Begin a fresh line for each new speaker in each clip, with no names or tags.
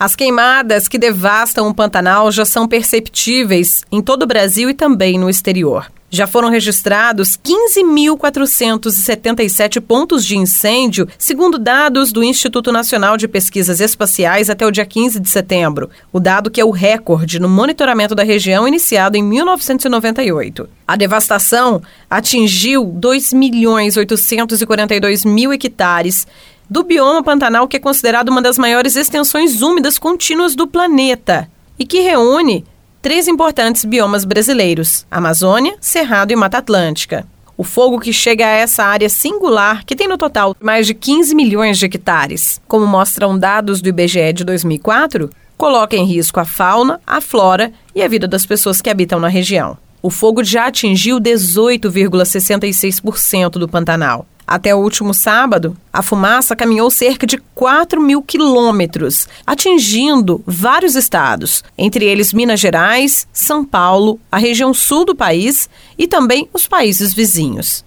As queimadas que devastam o Pantanal já são perceptíveis em todo o Brasil e também no exterior. Já foram registrados 15.477 pontos de incêndio, segundo dados do Instituto Nacional de Pesquisas Espaciais até o dia 15 de setembro. O dado que é o recorde no monitoramento da região iniciado em 1998. A devastação atingiu 2.842 mil hectares do bioma Pantanal, que é considerado uma das maiores extensões úmidas contínuas do planeta e que reúne três importantes biomas brasileiros: Amazônia, Cerrado e Mata Atlântica. O fogo que chega a essa área singular, que tem no total mais de 15 milhões de hectares, como mostram dados do IBGE de 2004, coloca em risco a fauna, a flora e a vida das pessoas que habitam na região. O fogo já atingiu 18,66% do Pantanal. Até o último sábado, a fumaça caminhou cerca de 4 mil quilômetros, atingindo vários estados, entre eles Minas Gerais, São Paulo, a região sul do país e também os países vizinhos.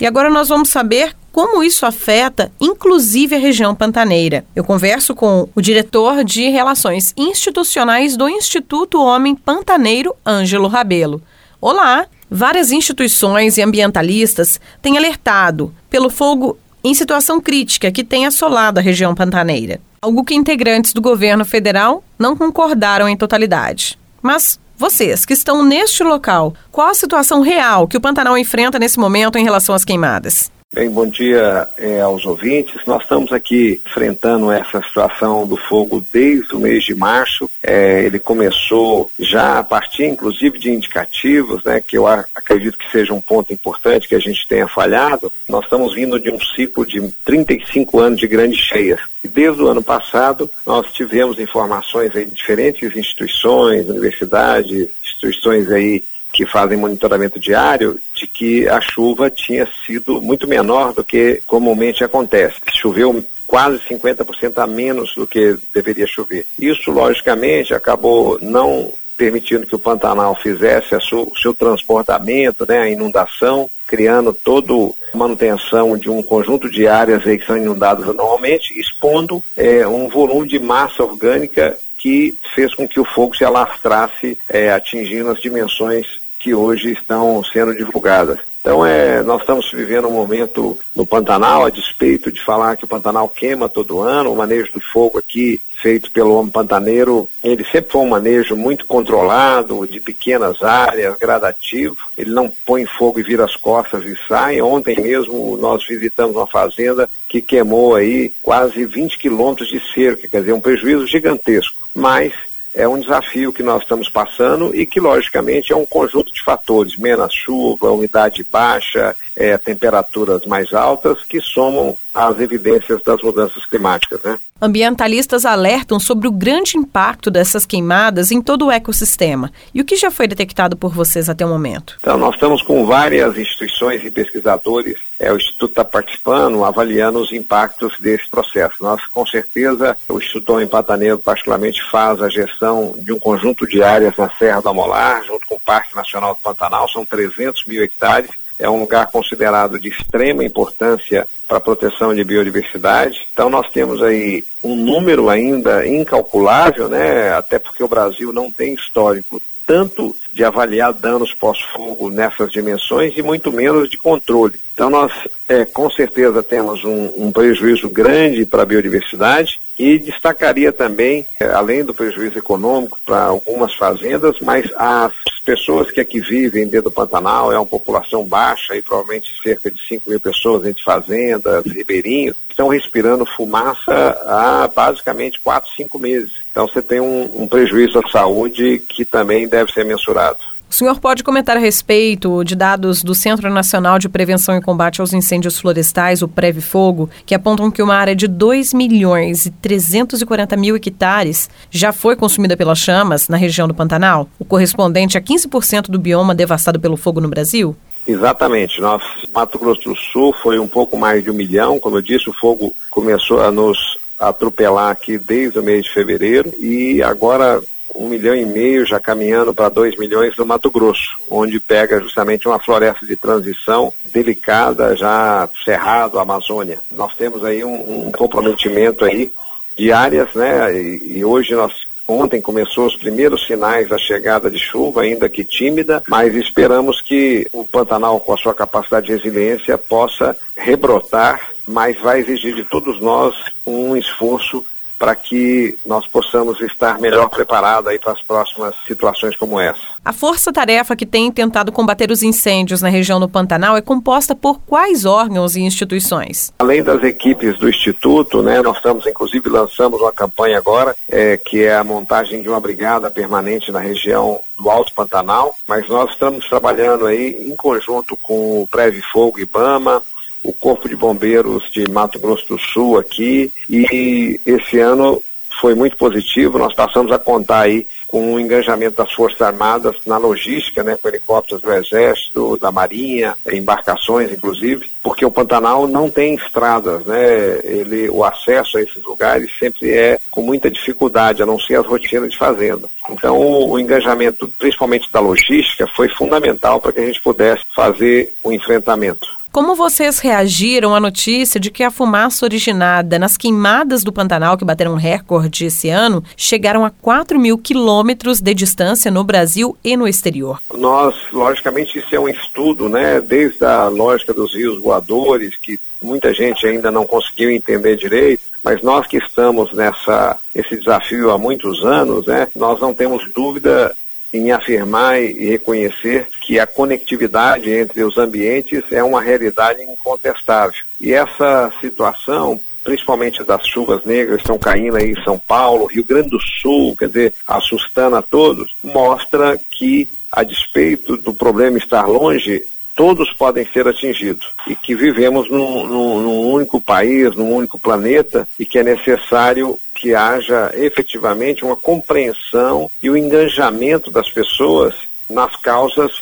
E agora nós vamos saber como isso afeta, inclusive, a região pantaneira. Eu converso com o diretor de Relações Institucionais do Instituto Homem Pantaneiro, Ângelo Rabelo. Olá! Várias instituições e ambientalistas têm alertado pelo fogo em situação crítica que tem assolado a região pantaneira. Algo que integrantes do governo federal não concordaram em totalidade. Mas vocês que estão neste local, qual a situação real que o Pantanal enfrenta nesse momento em relação às queimadas?
Bem, bom dia é, aos ouvintes. Nós estamos aqui enfrentando essa situação do fogo desde o mês de março. É, ele começou já a partir, inclusive, de indicativos, né, que eu acredito que seja um ponto importante que a gente tenha falhado. Nós estamos vindo de um ciclo de 35 anos de grandes cheias. E desde o ano passado, nós tivemos informações aí de diferentes instituições, universidades, instituições aí que fazem monitoramento diário de que a chuva tinha sido muito menor do que comumente acontece. Choveu quase 50% a menos do que deveria chover. Isso, logicamente, acabou não permitindo que o Pantanal fizesse o seu transportamento, né, a inundação, criando toda a manutenção de um conjunto de áreas que são inundadas anualmente, expondo é, um volume de massa orgânica que fez com que o fogo se alastrasse, é, atingindo as dimensões que hoje estão sendo divulgadas. Então, é, nós estamos vivendo um momento no Pantanal, a despeito de falar que o Pantanal queima todo ano, o manejo do fogo aqui, feito pelo homem pantaneiro, ele sempre foi um manejo muito controlado, de pequenas áreas, gradativo. Ele não põe fogo e vira as costas e sai. Ontem mesmo nós visitamos uma fazenda que queimou aí quase 20 quilômetros de cerca, quer dizer, um prejuízo gigantesco. Mas é um desafio que nós estamos passando e que, logicamente, é um conjunto de fatores, menos chuva, umidade baixa, é, temperaturas mais altas, que somam as evidências das mudanças climáticas. Né?
Ambientalistas alertam sobre o grande impacto dessas queimadas em todo o ecossistema. E o que já foi detectado por vocês até o momento?
Então, nós estamos com várias instituições e pesquisadores, é, o Instituto está participando, avaliando os impactos desse processo. Nós, com certeza, o Instituto em Pataneiro, particularmente, faz a gestão de um conjunto de áreas na Serra do Amolar, junto com o Parque Nacional do Pantanal, são 300 mil hectares, é um lugar considerado de extrema importância para a proteção de biodiversidade. Então nós temos aí um número ainda incalculável, né? Até porque o Brasil não tem histórico tanto de avaliar danos pós-fogo nessas dimensões e muito menos de controle. Então nós é, com certeza temos um, um prejuízo grande para a biodiversidade e destacaria também, é, além do prejuízo econômico para algumas fazendas, mas as pessoas que aqui vivem dentro do Pantanal é uma população baixa, e provavelmente cerca de 5 mil pessoas entre fazendas, ribeirinhos, estão respirando fumaça há basicamente 4, 5 meses. Então você tem um, um prejuízo à saúde que também deve ser mensurado.
O senhor pode comentar a respeito de dados do Centro Nacional de Prevenção e Combate aos Incêndios Florestais, o Preve Fogo, que apontam que uma área de 2 milhões e 340 mil hectares já foi consumida pelas chamas na região do Pantanal, o correspondente a 15% do bioma devastado pelo fogo no Brasil?
Exatamente. Nós, Mato Grosso do Sul foi um pouco mais de um milhão. Como eu disse, o fogo começou a nos atropelar aqui desde o mês de fevereiro e agora um milhão e meio, já caminhando para dois milhões no Mato Grosso, onde pega justamente uma floresta de transição delicada, já cerrado, Amazônia. Nós temos aí um, um comprometimento aí diárias, né? E, e hoje nós Ontem começou os primeiros sinais da chegada de chuva, ainda que tímida, mas esperamos que o Pantanal, com a sua capacidade de resiliência, possa rebrotar, mas vai exigir de todos nós um esforço para que nós possamos estar melhor preparados aí para as próximas situações como essa.
A força-tarefa que tem tentado combater os incêndios na região do Pantanal é composta por quais órgãos e instituições?
Além das equipes do Instituto, né, nós estamos, inclusive, lançamos uma campanha agora, é, que é a montagem de uma brigada permanente na região do Alto Pantanal, mas nós estamos trabalhando aí em conjunto com o Preve Fogo Ibama, o Corpo de Bombeiros de Mato Grosso do Sul aqui e esse ano foi muito positivo. Nós passamos a contar aí com o engajamento das Forças Armadas na logística, né, com helicópteros do Exército, da Marinha, embarcações inclusive, porque o Pantanal não tem estradas, né? Ele, o acesso a esses lugares sempre é com muita dificuldade, a não ser as rotinas de fazenda. Então, o, o engajamento, principalmente da logística, foi fundamental para que a gente pudesse fazer o enfrentamento.
Como vocês reagiram à notícia de que a fumaça originada nas queimadas do Pantanal, que bateram um recorde esse ano, chegaram a 4 mil quilômetros de distância no Brasil e no exterior?
Nós, logicamente, isso é um estudo, né? Desde a lógica dos rios voadores, que muita gente ainda não conseguiu entender direito, mas nós que estamos nessa esse desafio há muitos anos, né? Nós não temos dúvida em afirmar e reconhecer que a conectividade entre os ambientes é uma realidade incontestável. E essa situação, principalmente das chuvas negras que estão caindo aí em São Paulo, Rio Grande do Sul, quer dizer, assustando a todos, mostra que, a despeito do problema estar longe, todos podem ser atingidos e que vivemos num, num, num único país, num único planeta e que é necessário que haja efetivamente uma compreensão e o engajamento das pessoas nas causas,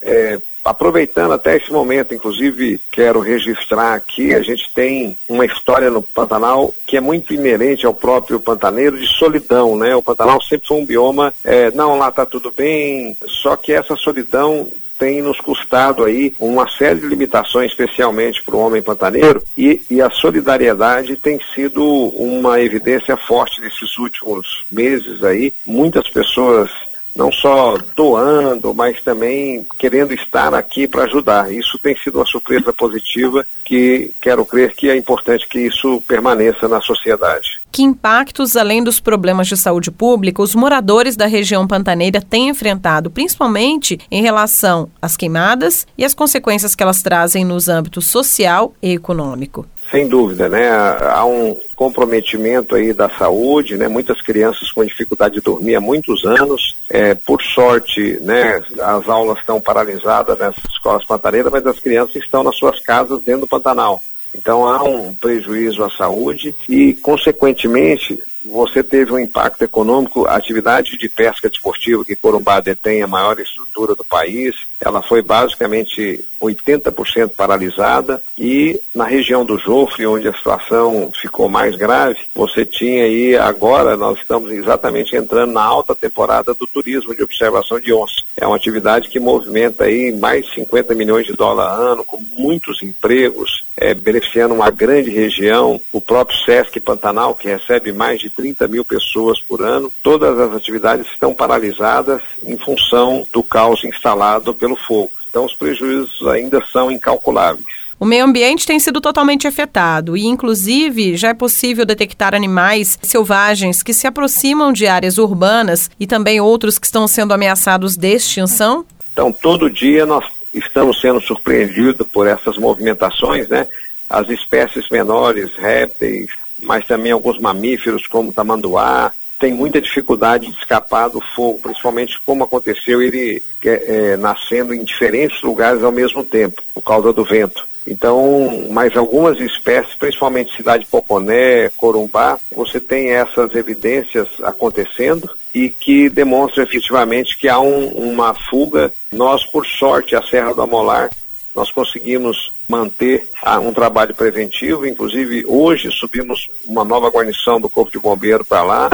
é, aproveitando até esse momento, inclusive quero registrar aqui, a gente tem uma história no Pantanal que é muito inerente ao próprio pantaneiro de solidão, né? O Pantanal sempre foi um bioma, é, não, lá está tudo bem, só que essa solidão tem nos custado aí uma série de limitações, especialmente para o homem pantaneiro, e, e a solidariedade tem sido uma evidência forte nesses últimos meses aí. Muitas pessoas não só doando, mas também querendo estar aqui para ajudar. Isso tem sido uma surpresa positiva que quero crer que é importante que isso permaneça na sociedade.
Que impactos, além dos problemas de saúde pública, os moradores da região pantaneira têm enfrentado, principalmente em relação às queimadas e as consequências que elas trazem nos âmbitos social e econômico?
Sem dúvida, né? Há um comprometimento aí da saúde, né? Muitas crianças com dificuldade de dormir há muitos anos. É, por sorte, né? As aulas estão paralisadas nessas escolas pantaneiras, mas as crianças estão nas suas casas dentro do Pantanal. Então há um prejuízo à saúde e, consequentemente, você teve um impacto econômico. A atividade de pesca desportiva que Corumbá detém a maior estrutura do país, ela foi basicamente 80% paralisada e na região do Jofre, onde a situação ficou mais grave, você tinha aí agora nós estamos exatamente entrando na alta temporada do turismo de observação de onça. É uma atividade que movimenta aí mais de 50 milhões de dólares ano, com muitos empregos, é, beneficiando uma grande região, o próprio Sesc Pantanal, que recebe mais de 30 mil pessoas por ano. Todas as atividades estão paralisadas em função do caos instalado pelo fogo. Então, os prejuízos ainda são incalculáveis.
O meio ambiente tem sido totalmente afetado e, inclusive, já é possível detectar animais selvagens que se aproximam de áreas urbanas e também outros que estão sendo ameaçados de extinção?
Então, todo dia nós estamos sendo surpreendidos por essas movimentações, né? As espécies menores, répteis, mas também alguns mamíferos como tamanduá, tem muita dificuldade de escapar do fogo, principalmente como aconteceu ele é, é, nascendo em diferentes lugares ao mesmo tempo, por causa do vento. Então, mais algumas espécies, principalmente cidade Poponé, Corumbá, você tem essas evidências acontecendo e que demonstram efetivamente que há um, uma fuga. Nós, por sorte, a Serra do Amolar, nós conseguimos manter ah, um trabalho preventivo, inclusive hoje subimos uma nova guarnição do Corpo de Bombeiro para lá,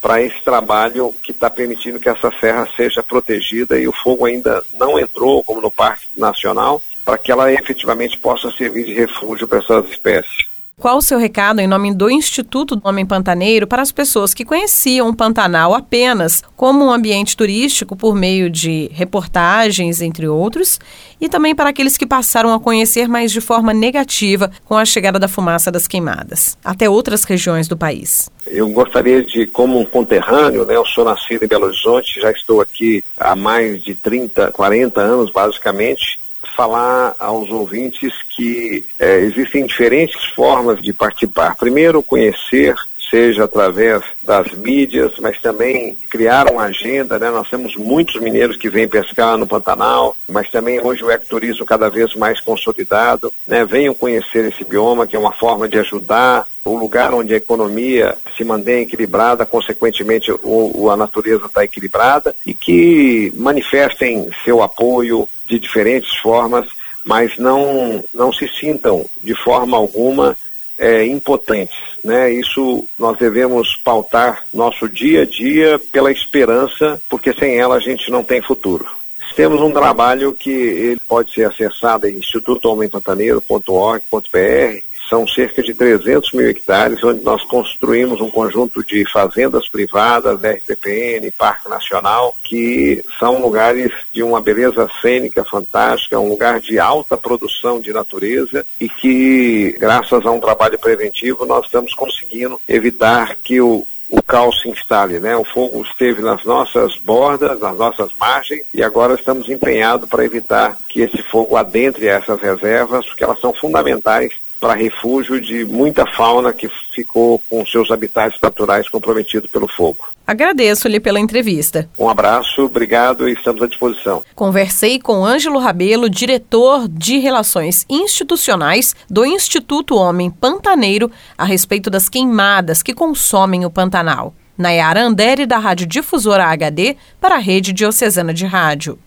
para esse trabalho que está permitindo que essa serra seja protegida e o fogo ainda não entrou, como no Parque Nacional, para que ela efetivamente possa servir de refúgio para essas espécies.
Qual o seu recado em nome do Instituto do Homem Pantaneiro para as pessoas que conheciam o Pantanal apenas como um ambiente turístico por meio de reportagens, entre outros, e também para aqueles que passaram a conhecer mais de forma negativa com a chegada da fumaça das queimadas, até outras regiões do país?
Eu gostaria de, como um conterrâneo, né, eu sou nascido em Belo Horizonte, já estou aqui há mais de 30, 40 anos, basicamente, falar aos ouvintes que é, existem diferentes formas de participar. Primeiro, conhecer seja através das mídias, mas também criar uma agenda, né? Nós temos muitos mineiros que vêm pescar no Pantanal, mas também hoje o ecoturismo cada vez mais consolidado, né? Venham conhecer esse bioma, que é uma forma de ajudar o lugar onde a economia se mantém equilibrada, consequentemente o, o a natureza está equilibrada, e que manifestem seu apoio de diferentes formas, mas não, não se sintam de forma alguma é, impotentes. Né? Isso nós devemos pautar nosso dia a dia pela esperança, porque sem ela a gente não tem futuro. Temos um trabalho que ele pode ser acessado em institutohomenpantaneiro.org.br são cerca de 300 mil hectares, onde nós construímos um conjunto de fazendas privadas, RPPN, Parque Nacional, que são lugares de uma beleza cênica fantástica, um lugar de alta produção de natureza e que, graças a um trabalho preventivo, nós estamos conseguindo evitar que o, o caos se instale, né? O fogo esteve nas nossas bordas, nas nossas margens, e agora estamos empenhados para evitar que esse fogo adentre essas reservas, porque elas são fundamentais para refúgio de muita fauna que ficou com seus habitats naturais comprometidos pelo fogo.
Agradeço-lhe pela entrevista.
Um abraço, obrigado e estamos à disposição.
Conversei com Ângelo Rabelo, diretor de Relações Institucionais do Instituto Homem Pantaneiro, a respeito das queimadas que consomem o Pantanal. Nayara Andere, da Rádio Difusora HD, para a Rede Diocesana de Rádio.